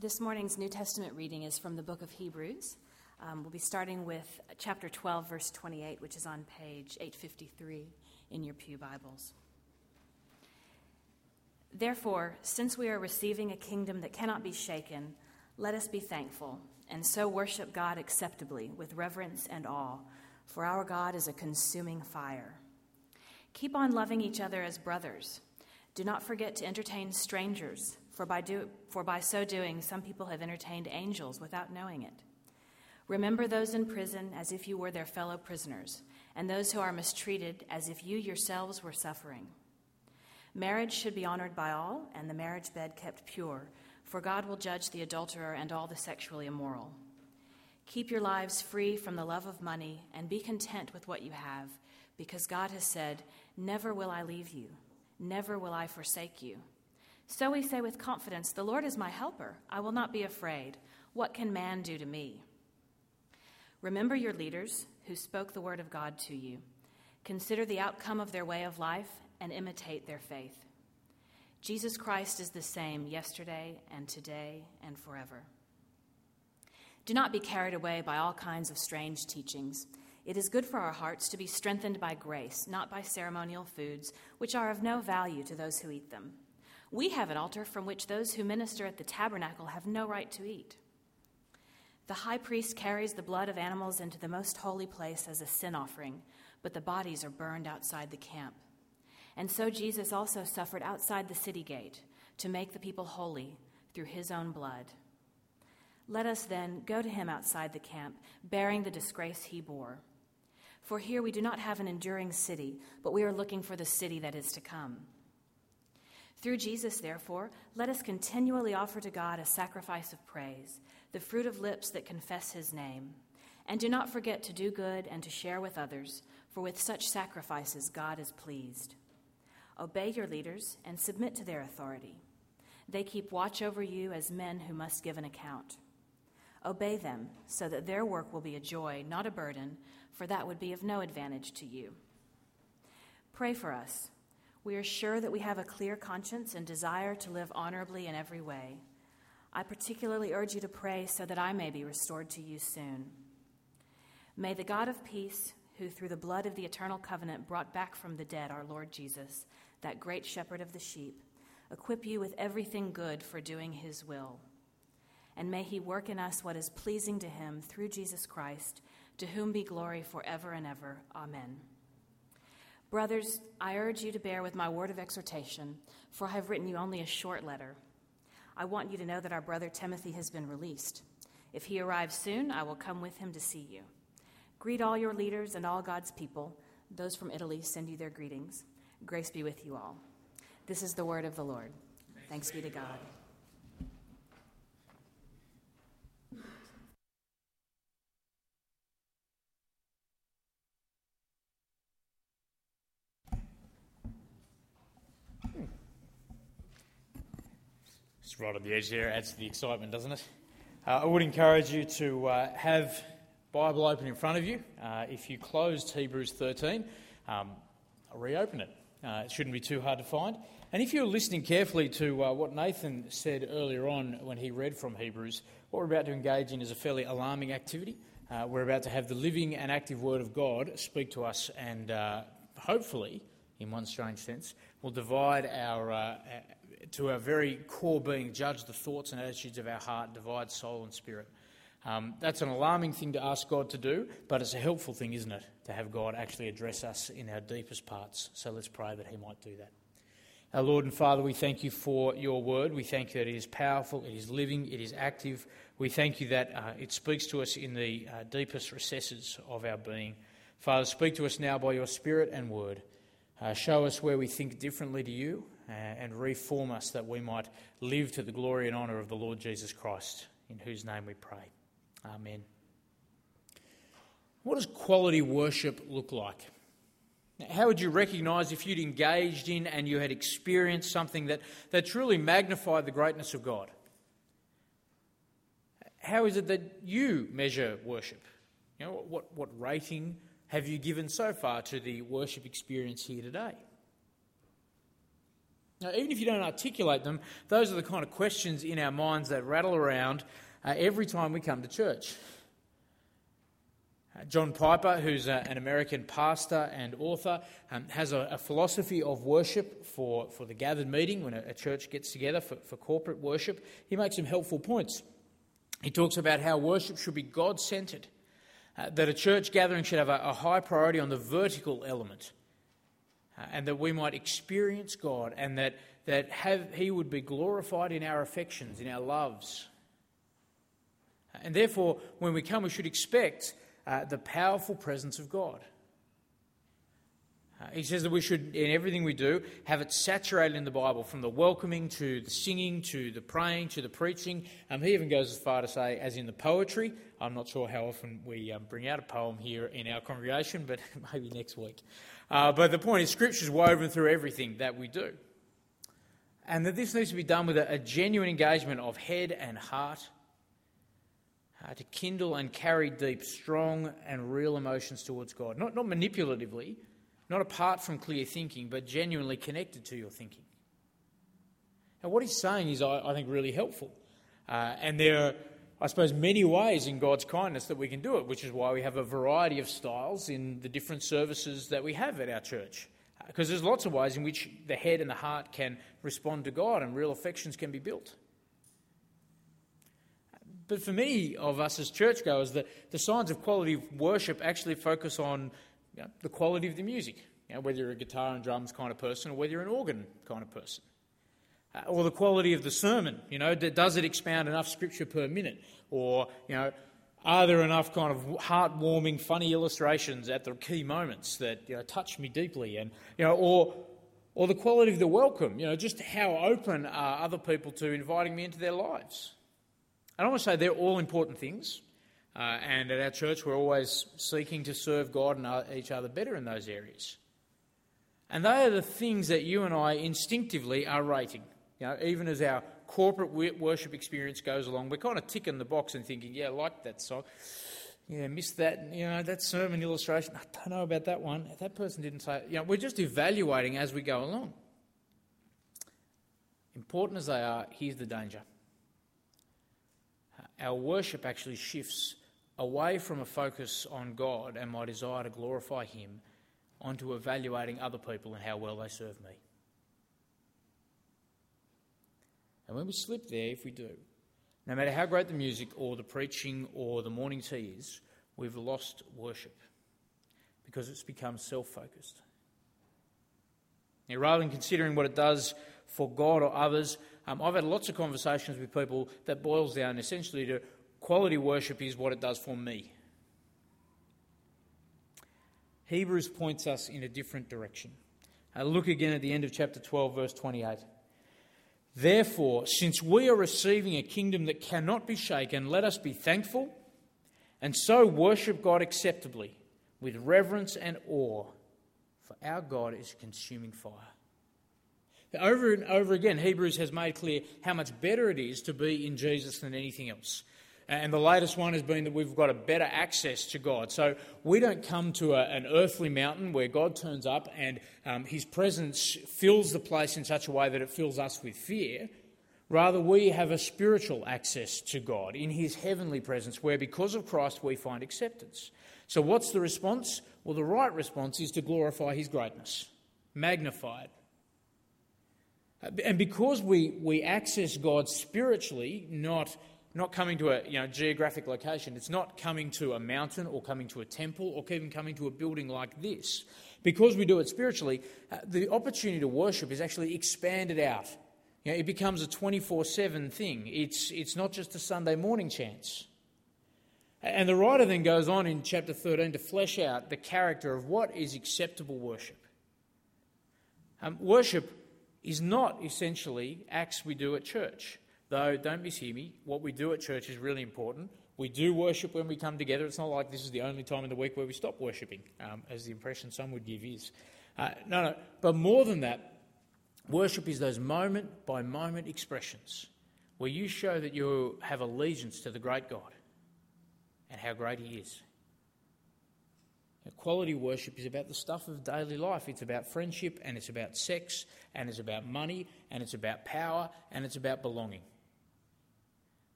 This morning's New Testament reading is from the book of Hebrews. Um, we'll be starting with chapter 12, verse 28, which is on page 853 in your Pew Bibles. Therefore, since we are receiving a kingdom that cannot be shaken, let us be thankful and so worship God acceptably with reverence and awe, for our God is a consuming fire. Keep on loving each other as brothers. Do not forget to entertain strangers for by, do, for by so doing, some people have entertained angels without knowing it. Remember those in prison as if you were their fellow prisoners, and those who are mistreated as if you yourselves were suffering. Marriage should be honored by all, and the marriage bed kept pure, for God will judge the adulterer and all the sexually immoral. Keep your lives free from the love of money, and be content with what you have, because God has said, Never will I leave you, never will I forsake you. So we say with confidence, The Lord is my helper. I will not be afraid. What can man do to me? Remember your leaders who spoke the word of God to you. Consider the outcome of their way of life and imitate their faith. Jesus Christ is the same yesterday and today and forever. Do not be carried away by all kinds of strange teachings. It is good for our hearts to be strengthened by grace, not by ceremonial foods, which are of no value to those who eat them we have an altar from which those who minister at the tabernacle have no right to eat. The high priest carries the blood of animals into the most holy place as a sin offering, but the bodies are burned outside the camp. And so Jesus also suffered outside the city gate to make the people holy through his own blood. Let us then go to him outside the camp, bearing the disgrace he bore. For here we do not have an enduring city, but we are looking for the city that is to come. Through Jesus, therefore, let us continually offer to God a sacrifice of praise, the fruit of lips that confess his name. And do not forget to do good and to share with others, for with such sacrifices God is pleased. Obey your leaders and submit to their authority. They keep watch over you as men who must give an account. Obey them so that their work will be a joy, not a burden, for that would be of no advantage to you. Pray for us we are sure that we have a clear conscience and desire to live honorably in every way. I particularly urge you to pray so that I may be restored to you soon. May the God of peace, who through the blood of the eternal covenant brought back from the dead our Lord Jesus, that great shepherd of the sheep, equip you with everything good for doing his will. And may he work in us what is pleasing to him through Jesus Christ, to whom be glory forever and ever. Amen. Brothers, I urge you to bear with my word of exhortation, for I have written you only a short letter. I want you to know that our brother Timothy has been released. If he arrives soon, I will come with him to see you. Greet all your leaders and all God's people. Those from Italy send you their greetings. Grace be with you all. This is the word of the Lord. Thanks be to God. Right on the edge there, adds to the excitement, doesn't it? Uh, I would encourage you to uh, have Bible open in front of you. Uh, if you closed Hebrews 13, um, reopen it. Uh, it shouldn't be too hard to find. And if you're listening carefully to uh, what Nathan said earlier on when he read from Hebrews, what we're about to engage in is a fairly alarming activity. Uh, we're about to have the living and active Word of God speak to us and hopefully, in one strange sense, will divide our, to our very core being, judge the thoughts and attitudes of our heart, divide soul and spirit. Um, that's an alarming thing to ask God to do, but it's a helpful thing, isn't it, to have God actually address us in our deepest parts. So let's pray that He might do that. Our Lord and Father, we thank you for your word. We thank you that it is powerful, it is living, it is active. We thank you that uh, it speaks to us in the uh, deepest recesses of our being. Father, speak to us now by your Spirit and word. Uh, show us where we think differently to you Uh, and reform us that we might live to the glory and honour of the Lord Jesus Christ, in whose name we pray. Amen. What does quality worship look like? How would you recognise if you'd engaged in and you had experienced something that, that truly magnified the greatness of God? How is it that you measure worship? You know, what, what rating have you given so far to the worship experience here today? Now, even if you don't articulate them, those are the kind of questions in our minds that rattle around uh, every time we come to church. Uh, John Piper, who's a, an American pastor and author, um, has a, a, philosophy of worship for, for the gathered meeting when a, a church gets together for, for corporate worship. He makes some helpful points. He talks about how worship should be God centered, uh, that a church gathering should have a, a, high priority on the vertical element, uh, and that we might experience God, and that, that have, He would be glorified in our affections, in our loves. And therefore, when we come, we should expect uh, the powerful presence of God. Uh, he says that we should, in everything we do, have it saturated in the Bible, from the welcoming to the singing to the praying to the preaching. Um, he even goes as far to say, as in the poetry. I'm not sure how often we um, bring out a poem here in our congregation, but maybe next week. Uh, but the point is, Scripture is woven through everything that we do. And that this needs to be done with a, a genuine engagement of head and heart uh, to kindle and carry deep, strong, and real emotions towards God. Not, not manipulatively, not apart from clear thinking, but genuinely connected to your thinking. And what he's saying is, I, I think, really helpful. Uh, and there are, I suppose, many ways in God's kindness that we can do it, which is why we have a variety of styles in the different services that we have at our church. Because there's lots of ways in which the head and the heart can respond to God and real affections can be built. But for many of us as churchgoers, the, the signs of quality of worship actually focus on you know, the quality of the music, you know, whether you're a guitar and drums kind of person or whether you're an organ kind of person. Uh, or the quality of the sermon, you know, does it expound enough scripture per minute? Or, you know, are there enough kind of heartwarming, funny illustrations at the key moments that you know, touch me deeply? And, you know, or, or the quality of the welcome, you know, just how open are other people to inviting me into their lives? And I want to say they're all important things. Uh, and at our church, we're always seeking to serve God and each other better in those areas. And they are the things that you and I instinctively are rating. You know, even as our corporate worship experience goes along, we're kind of ticking the box and thinking, yeah, I like that song. Yeah, missed that. You know, that sermon illustration. I don't know about that one. That person didn't say. It. You know, we're just evaluating as we go along. Important as they are, here's the danger our worship actually shifts away from a focus on God and my desire to glorify Him onto evaluating other people and how well they serve me. And when we slip there, if we do, no matter how great the music or the preaching or the morning tea is, we've lost worship because it's become self focused. Now, rather than considering what it does for God or others, um, I've had lots of conversations with people that boils down essentially to quality worship is what it does for me. Hebrews points us in a different direction. Uh, look again at the end of chapter 12, verse 28. Therefore, since we are receiving a kingdom that cannot be shaken, let us be thankful and so worship God acceptably with reverence and awe, for our God is consuming fire. Over and over again, Hebrews has made clear how much better it is to be in Jesus than anything else. And the latest one has been that we've got a better access to God. So we don't come to a, an earthly mountain where God turns up and um, his presence fills the place in such a way that it fills us with fear. Rather, we have a spiritual access to God in his heavenly presence where, because of Christ, we find acceptance. So, what's the response? Well, the right response is to glorify his greatness, magnify it, and because we, we access God spiritually, not, not coming to a you know, geographic location, it's not coming to a mountain or coming to a temple or even coming to a building like this. Because we do it spiritually, uh, the opportunity to worship is actually expanded out. You know, it becomes a 24 7 thing, it's, it's not just a Sunday morning chance. And the writer then goes on in chapter 13 to flesh out the character of what is acceptable worship. Um, worship is not essentially acts we do at church. Though, don't mishear me, what we do at church is really important. We do worship when we come together. It's not like this is the only time in the week where we stop worshipping, um, as the impression some would give is. Uh, no, no. But more than that, worship is those moment by moment expressions where you show that you have allegiance to the great God and how great He is. Quality worship is about the stuff of daily life. It's about friendship, and it's about sex, and it's about money, and it's about power, and it's about belonging.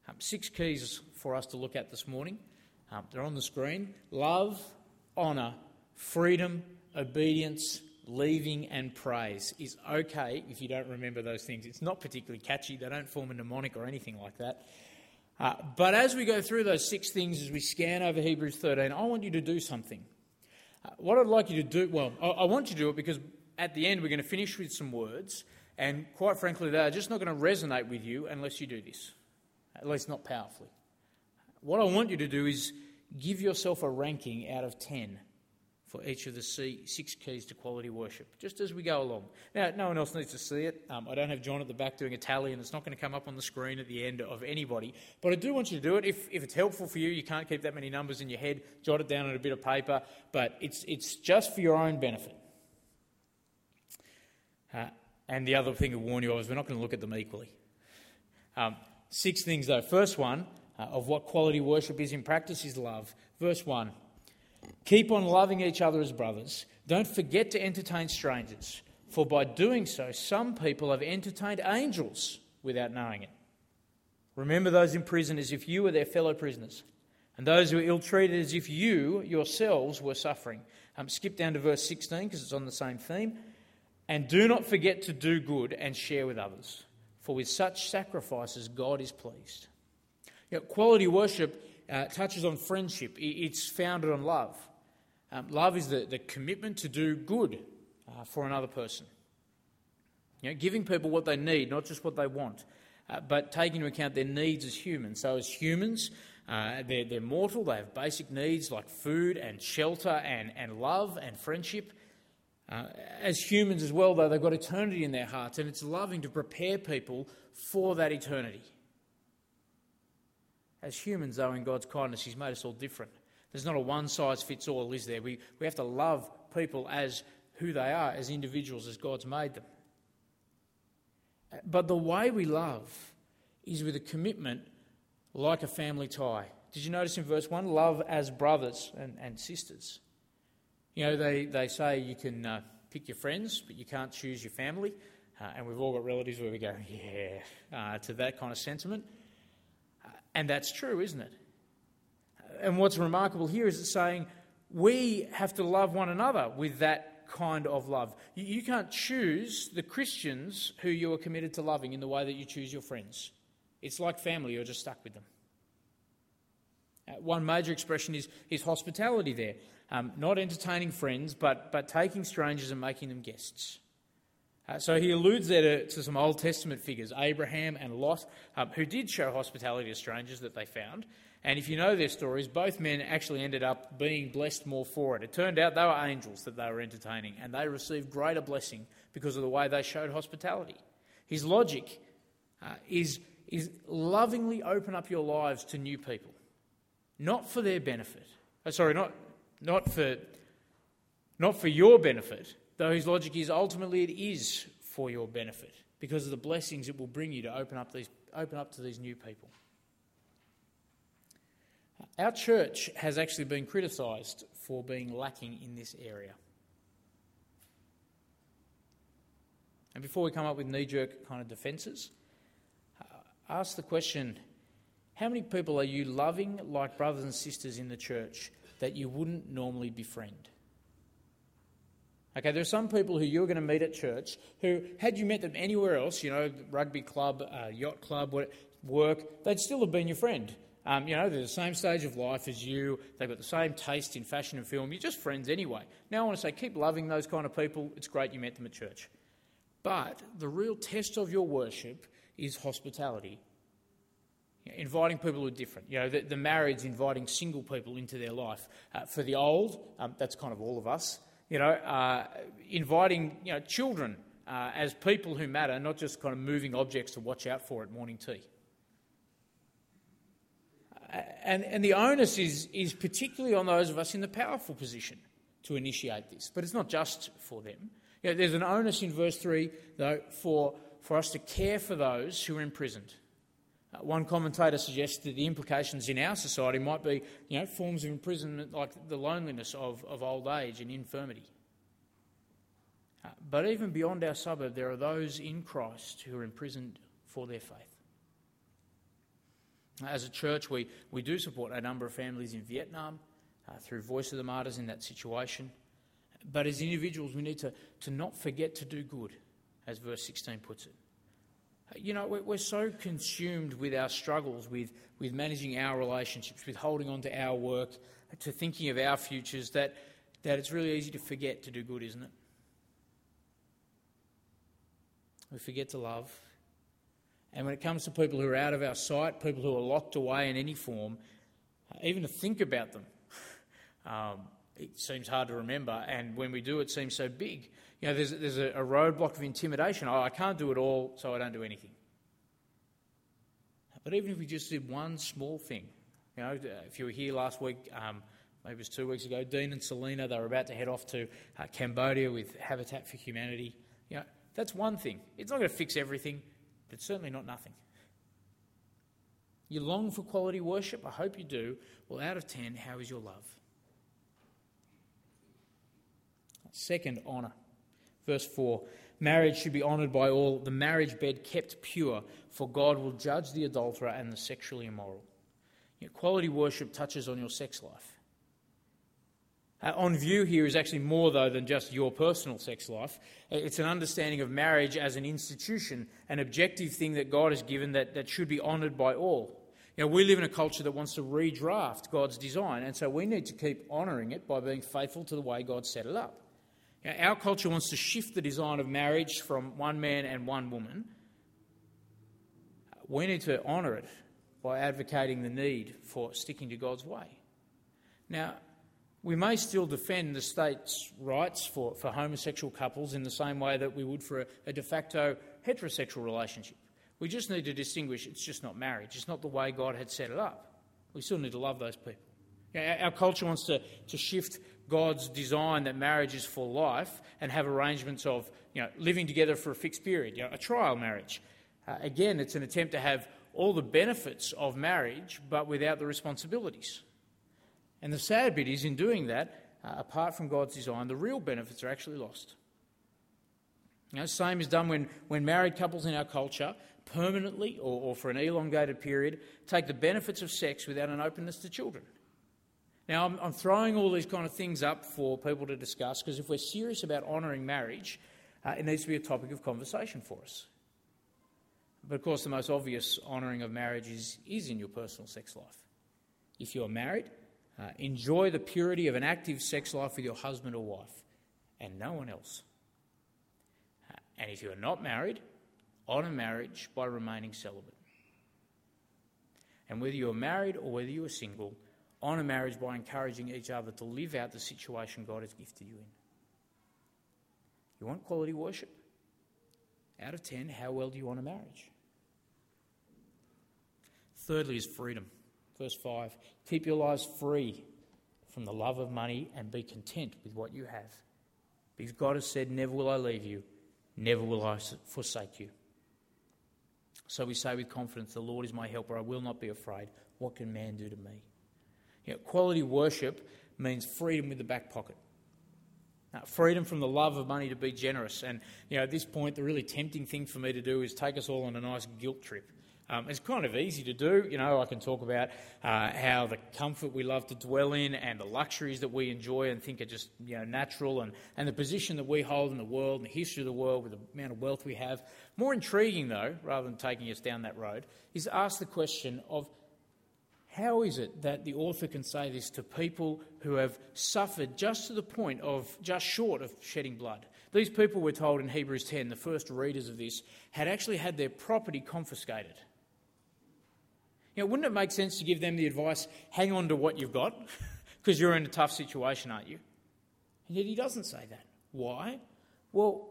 Um, six keys for us to look at this morning. Um, they're on the screen love, honour, freedom, obedience, leaving, and praise is okay if you don't remember those things. It's not particularly catchy, they don't form a mnemonic or anything like that. Uh, but as we go through those six things, as we scan over Hebrews 13, I want you to do something. Uh, what I'd like you to do, well, I, I want you to do it because at the end we're going to finish with some words, and quite frankly, they are just not going to resonate with you unless you do this, at least not powerfully. What I want you to do is give yourself a ranking out of 10 for each of the six keys to quality worship, just as we go along. Now, no one else needs to see it. Um, I don't have John at the back doing a tally, and it's not going to come up on the screen at the end of anybody. But I do want you to do it. If, if it's helpful for you, you can't keep that many numbers in your head, jot it down on a bit of paper, but it's, it's just for your own benefit. Uh, and the other thing to warn you of is we're not going to look at them equally. Um, six things, though. First one uh, of what quality worship is in practice is love. Verse 1 Keep on loving each other as brothers. Don't forget to entertain strangers, for by doing so, some people have entertained angels without knowing it. Remember those in prison as if you were their fellow prisoners, and those who are ill treated as if you yourselves were suffering. Um, skip down to verse 16 because it's on the same theme. And do not forget to do good and share with others, for with such sacrifices God is pleased. You know, quality worship uh, touches on friendship, it's founded on love. Um, love is the, the commitment to do good uh, for another person. You know, giving people what they need, not just what they want, uh, but taking into account their needs as humans. So, as humans, uh, they're, they're mortal, they have basic needs like food and shelter and, and love and friendship. Uh, as humans as well, though, they've got eternity in their hearts, and it's loving to prepare people for that eternity. As humans, though, in God's kindness, He's made us all different. There's not a one size fits all, is there? We, we have to love people as who they are, as individuals, as God's made them. But the way we love is with a commitment like a family tie. Did you notice in verse 1? Love as brothers and, and sisters. You know, they, they say you can uh, pick your friends, but you can't choose your family. Uh, and we've all got relatives where we go, yeah, uh, to that kind of sentiment. And that's true, isn't it? And what's remarkable here is it's saying we have to love one another with that kind of love. You can't choose the Christians who you are committed to loving in the way that you choose your friends. It's like family, you're just stuck with them. Uh, one major expression is, is hospitality there. Um, not entertaining friends, but, but taking strangers and making them guests. Uh, so he alludes there to, to, some Old Testament figures, Abraham and Lot, um, who did show hospitality to strangers that they found. And if you know their stories, both men actually ended up being blessed more for it. It turned out they were angels that they were entertaining, and they received greater blessing because of the way they showed hospitality. His logic uh, is, is lovingly open up your lives to new people, not for their benefit. Oh, sorry, not, not, for, not for your benefit, though his logic is ultimately it is for your benefit because of the blessings it will bring you to open up, these, open up to these new people. Our church has actually been criticised for being lacking in this area. And before we come up with knee jerk kind of defences, ask the question how many people are you loving like brothers and sisters in the church that you wouldn't normally befriend? Okay, there are some people who you're going to meet at church who, had you met them anywhere else, you know, rugby club, uh, yacht club, work, they'd still have been your friend. Um, you know, they're the same stage of life as you. They've got the same taste in fashion and film. You're just friends anyway. Now, I want to say, keep loving those kind of people. It's great you met them at church. But the real test of your worship is hospitality. Inviting people who are different. You know, the, the marrieds inviting single people into their life. Uh, for the old, um, that's kind of all of us. You know, uh, inviting you know children uh, as people who matter, not just kind of moving objects to watch out for at morning tea and, and the onus is, is particularly on those of us in the powerful position to initiate this. But it's not just for them. You know, there's an onus in verse 3, though, for, for us to care for those who are imprisoned. Uh, one commentator suggests that the implications in our society might be you know, forms of imprisonment like the loneliness of, of old age and infirmity. Uh, but even beyond our suburb, there are those in Christ who are imprisoned for their faith. As a church, we, we do support a number of families in Vietnam uh, through Voice of the Martyrs in that situation. But as individuals, we need to, to not forget to do good, as verse 16 puts it. You know, we're, so consumed with our struggles, with, with managing our relationships, with holding on to our work, to thinking of our futures, that, that it's really easy to forget to do good, isn't it? We forget to love. And when it comes to people who are out of our sight, people who are locked away in any form, even to think about them, um, it seems hard to remember. And when we do, it seems so big. You know, there's, there's a, roadblock of intimidation. Oh, I can't do it all, so I don't do anything. But even if we just did one small thing, you know, if you were here last week, um, maybe it was two weeks ago, Dean and Selena, they were about to head off to uh, Cambodia with Habitat for Humanity. You know, that's one thing. It's not going to fix everything, but certainly not nothing. You long for quality worship? I hope you do. Well, out of 10, how is your love? Second, honour. Verse 4 Marriage should be honoured by all, the marriage bed kept pure, for God will judge the adulterer and the sexually immoral. Yet quality worship touches on your sex life. Uh, on view here is actually more, though, than just your personal sex life. It's an understanding of marriage as an institution, an objective thing that God has given that, that should be honoured by all. You know, we live in a culture that wants to redraft God's design, and so we need to keep honouring it by being faithful to the way God set it up. Our culture wants to shift the design of marriage from one man and one woman. We need to honour it by advocating the need for sticking to God's way. Now, we may still defend the state's rights for, for homosexual couples in the same way that we would for a, a de facto heterosexual relationship. We just need to distinguish it's just not marriage, it's not the way God had set it up. We still need to love those people. Our culture wants to, to shift God's design that marriage is for life and have arrangements of you know, living together for a fixed period, you know, a trial marriage. Uh, again, it's an attempt to have all the benefits of marriage but without the responsibilities. And the sad bit is, in doing that, uh, apart from God's design, the real benefits are actually lost. You know, same is done when, when married couples in our culture permanently or, or for an elongated period take the benefits of sex without an openness to children. Now, I'm, I'm throwing all these kind of things up for people to discuss because if we're serious about honouring marriage, uh, it needs to be a topic of conversation for us. But of course, the most obvious honouring of marriage is, is in your personal sex life. If you're married, uh, enjoy the purity of an active sex life with your husband or wife and no one else. Uh, and if you're not married, honour marriage by remaining celibate. And whether you're married or whether you are single, honour marriage by encouraging each other to live out the situation God has gifted you in. You want quality worship? Out of 10, how well do you honour marriage? Thirdly, is freedom. Verse 5 Keep your lives free from the love of money and be content with what you have. Because God has said, Never will I leave you, never will I forsake you. So we say with confidence, The Lord is my helper, I will not be afraid. What can man do to me? You know, quality worship means freedom with the back pocket. Uh, freedom from the love of money to be generous. And you know, at this point, the really tempting thing for me to do is take us all on a nice guilt trip. Um, it's kind of easy to do. You know, I can talk about uh, how the comfort we love to dwell in and the luxuries that we enjoy and think are just you know, natural and, and the position that we hold in the world and the history of the world with the amount of wealth we have. More intriguing, though, rather than taking us down that road, is ask the question of how is it that the author can say this to people who have suffered just to the point of just short of shedding blood? These people, we're told in Hebrews 10, the first readers of this, had actually had their property confiscated. You know, wouldn't it make sense to give them the advice, hang on to what you've got, because you're in a tough situation, aren't you? And yet he doesn't say that. Why? Well,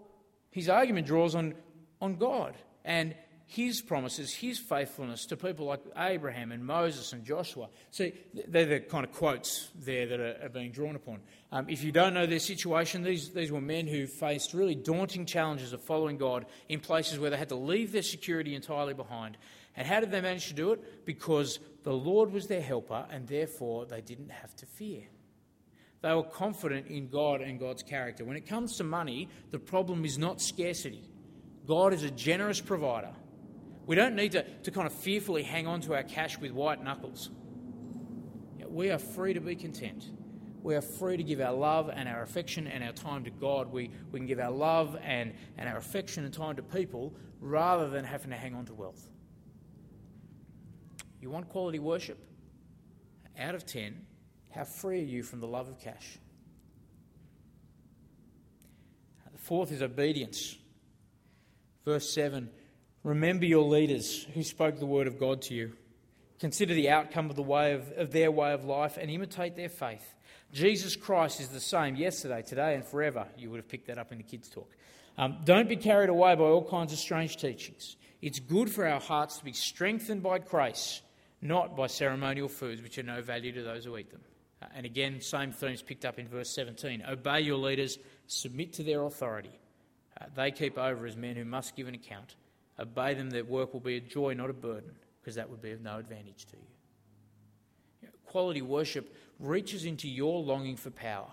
his argument draws on, on God and his promises, his faithfulness to people like Abraham and Moses and Joshua. See, they're the kind of quotes there that are, are being drawn upon. Um, if you don't know their situation, these, these were men who faced really daunting challenges of following God in places where they had to leave their security entirely behind And how did they manage to do it? Because the Lord was their helper, and therefore they didn't have to fear. They were confident in God and God's character. When it comes to money, the problem is not scarcity. God is a generous provider. We don't need to, to kind of fearfully hang on to our cash with white knuckles. We are free to be content. We are free to give our love and our affection and our time to God. We, we can give our love and, and our affection and time to people rather than having to hang on to wealth. You want quality worship? Out of 10, how free are you from the love of cash? The fourth is obedience. Verse 7 Remember your leaders who spoke the word of God to you. Consider the outcome of, the way of, of their way of life and imitate their faith. Jesus Christ is the same yesterday, today, and forever. You would have picked that up in the kids' talk. Um, don't be carried away by all kinds of strange teachings. It's good for our hearts to be strengthened by grace, not by ceremonial foods, which are no value to those who eat them. Uh, and again, same themes picked up in verse 17. Obey your leaders, submit to their authority. Uh, they keep over as men who must give an account. Obey them, their work will be a joy, not a burden, because that would be of no advantage to you. quality worship reaches into your longing for power.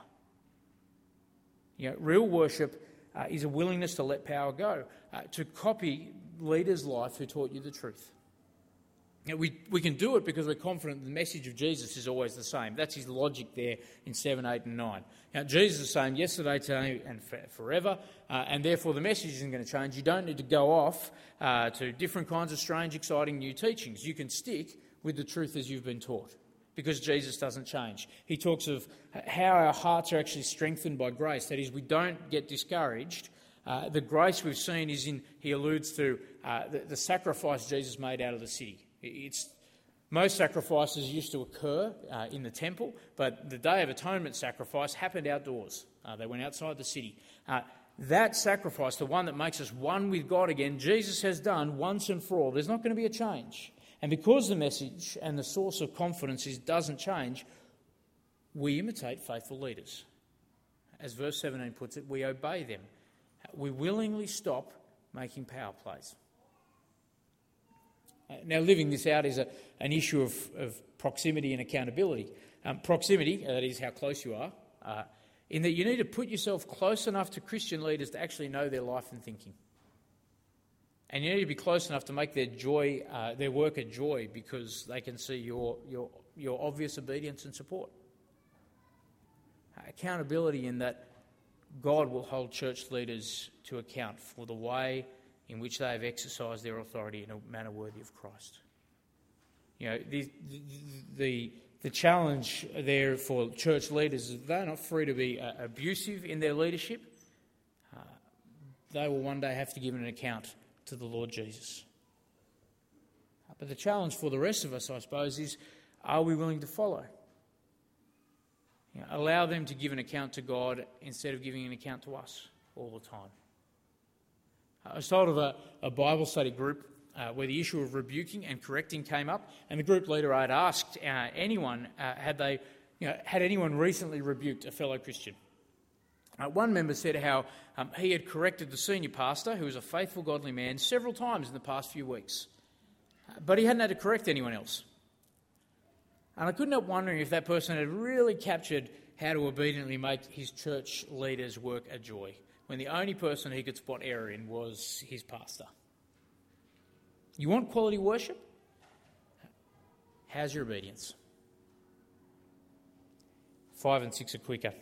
You know, real worship uh, is a willingness to let power go, uh, to copy leaders' life who taught you the truth. We, we can do it because we're confident the message of Jesus is always the same. That's his logic there in 7, 8, and 9. Now, Jesus is the same yesterday, today, and forever, uh, and therefore the message isn't going to change. You don't need to go off uh, to different kinds of strange, exciting new teachings. You can stick with the truth as you've been taught because Jesus doesn't change. He talks of how our hearts are actually strengthened by grace. That is, we don't get discouraged. Uh, the grace we've seen is in, he alludes to uh, the, the, sacrifice Jesus made out of the city. It's, most sacrifices used to occur uh, in the temple, but the Day of Atonement sacrifice happened outdoors. Uh, they went outside the city. Uh, that sacrifice, the one that makes us one with God again, Jesus has done once and for all. There's not going to be a change. And because the message and the source of confidence is, doesn't change, we imitate faithful leaders. As verse 17 puts it, we obey them. We willingly stop making power plays. Uh, now, living this out is a, an issue of, of proximity and accountability. Um, proximity, uh, that is how close you are, uh, in that you need to put yourself close enough to Christian leaders to actually know their life and thinking. And you need to be close enough to make their joy, uh, their work a joy, because they can see your, your, your obvious obedience and support. Accountability in that God will hold church leaders to account for the way in which they have exercised their authority in a manner worthy of Christ. You know, the, the, the challenge there for church leaders is they're not free to be uh, abusive in their leadership. Uh, they will one day have to give an account to the Lord Jesus. But the challenge for the rest of us, I suppose, is are we willing to follow? You know, allow them to give an account to God instead of giving an account to us all the time. I was told of a, a Bible study group uh, where the issue of rebuking and correcting came up, and the group leader I had asked uh, anyone uh, had they, you know, had anyone recently rebuked a fellow Christian. Uh, one member said how um, he had corrected the senior pastor, who was a faithful, godly man, several times in the past few weeks, but he hadn't had to correct anyone else. And I couldn't help wondering if that person had really captured how to obediently make his church leaders' work a joy, when the only person he could spot error in was his pastor. You want quality worship? How's your obedience? Five and six are quicker.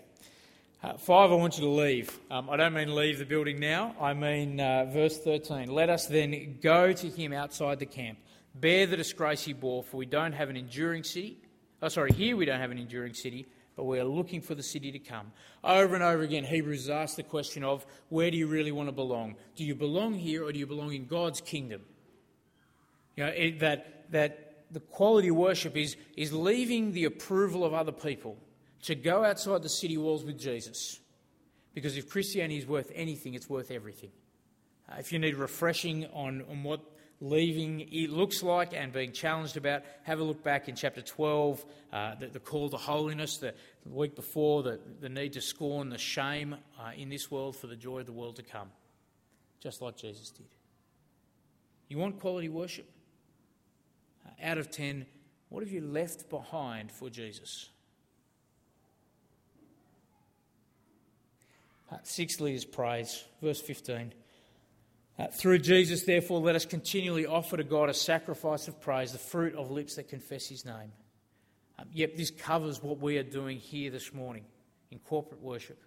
Uh, five, I want you to leave. Um, I don't mean leave the building now. I mean uh, verse 13. Let us then go to him outside the camp. Bear the disgrace he bore, for we don't have an enduring city. Oh, sorry, here we don't have an enduring city, but we are looking for the city to come. Over and over again, Hebrews asks the question of where do you really want to belong? Do you belong here or do you belong in God's kingdom? You know, it, that, that the quality worship is, is leaving the approval of other people to go outside the city walls with Jesus. Because if Christianity is worth anything, it's worth everything. Uh, if you need refreshing on, on what leaving it looks like and being challenged about, have a look back in chapter 12, uh, the, the, call to holiness, the, the week before, the, the, need to scorn the shame uh, in this world for the joy of the world to come, just like Jesus did. You want quality worship? out of 10, what have you left behind for Jesus? Uh, sixthly is praise. Verse 15. Uh, through Jesus, therefore, let us continually offer to God a sacrifice of praise, the fruit of lips that confess his name. Um, yep, this covers what we are doing here this morning in corporate worship.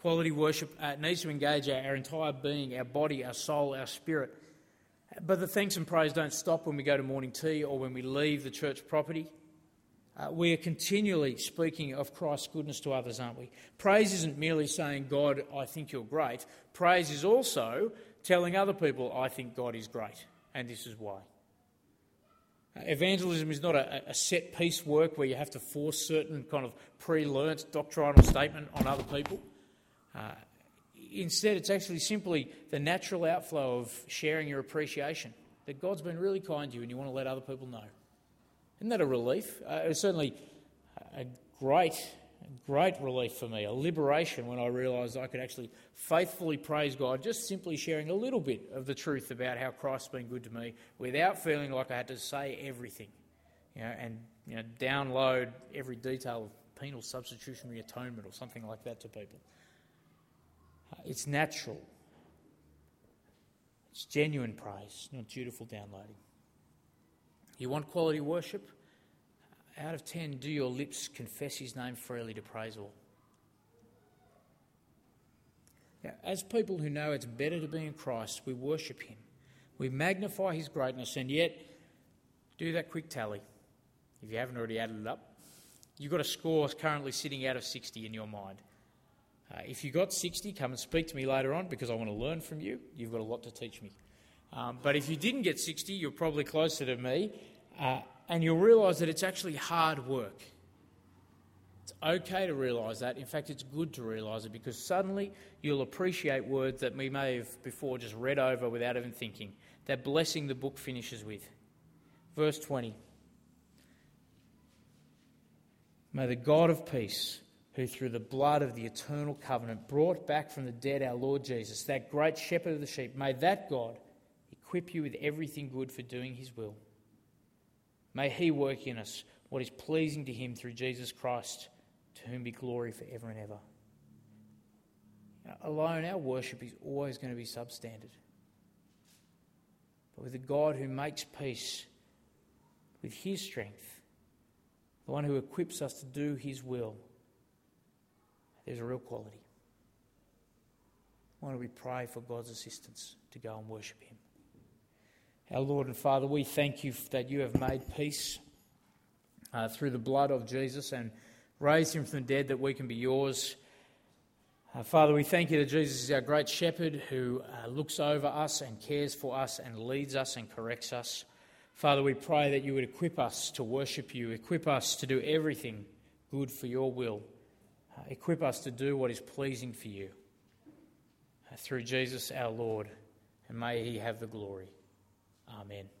Quality worship uh, needs to engage our, our entire being, our body, our soul, our spirit. But the thanks and praise don't stop when we go to morning tea or when we leave the church property. Uh, we are continually speaking of Christ's goodness to others, aren't we? Praise isn't merely saying, God, I think you're great. Praise is also telling other people, I think God is great, and this is why. Uh, evangelism is not a, a, set piece work where you have to force certain kind of pre learnt doctrinal statement on other people. Uh, instead, it's actually simply the natural outflow of sharing your appreciation that God's been really kind to you and you want to let other people know. Isn't that a relief? Uh, it's certainly a great, great relief for me, a liberation when I realised I could actually faithfully praise God, just simply sharing a little bit of the truth about how Christ's been good to me without feeling like I had to say everything you know, and you know, download every detail of penal substitutionary atonement or something like that to people. It's natural. It's genuine praise, not dutiful downloading. You want quality worship? Out of 10, do your lips confess his name freely to praise all? Now, as people who know it's better to be in Christ, we worship him. We magnify his greatness, and yet do that quick tally. If you haven't already added it up, you've got a score currently sitting out of 60 in your mind. Uh, if you got 60, come and speak to me later on because I want to learn from you. You've got a lot to teach me. Um, but if you didn't get 60, you're probably closer to me, uh, and you'll realise that it's actually hard work. It's okay to realise that. In fact, it's good to realise it because suddenly you'll appreciate words that we may have before just read over without even thinking. That blessing the book finishes with. Verse 20 May the God of peace, who through the blood of the eternal covenant brought back from the dead our Lord Jesus, that great shepherd of the sheep, may that God equip you with everything good for doing his will. May he work in us what is pleasing to him through Jesus Christ, to whom be glory forever and ever. Alone, our worship is always going to be substandard. But with the God who makes peace with his strength, the one who equips us to do his will, there's a real quality. Why don't we pray for God's assistance to go and worship him? Our Lord and Father, we thank you that you have made peace uh, through the blood of Jesus and raised him from the dead that we can be yours. Uh, Father, we thank you that Jesus is our great shepherd who uh, looks over us and cares for us and leads us and corrects us. Father, we pray that you would equip us to worship you, equip us to do everything good for your will, uh, equip us to do what is pleasing for you. Uh, through Jesus our Lord, and may he have the glory. Amen.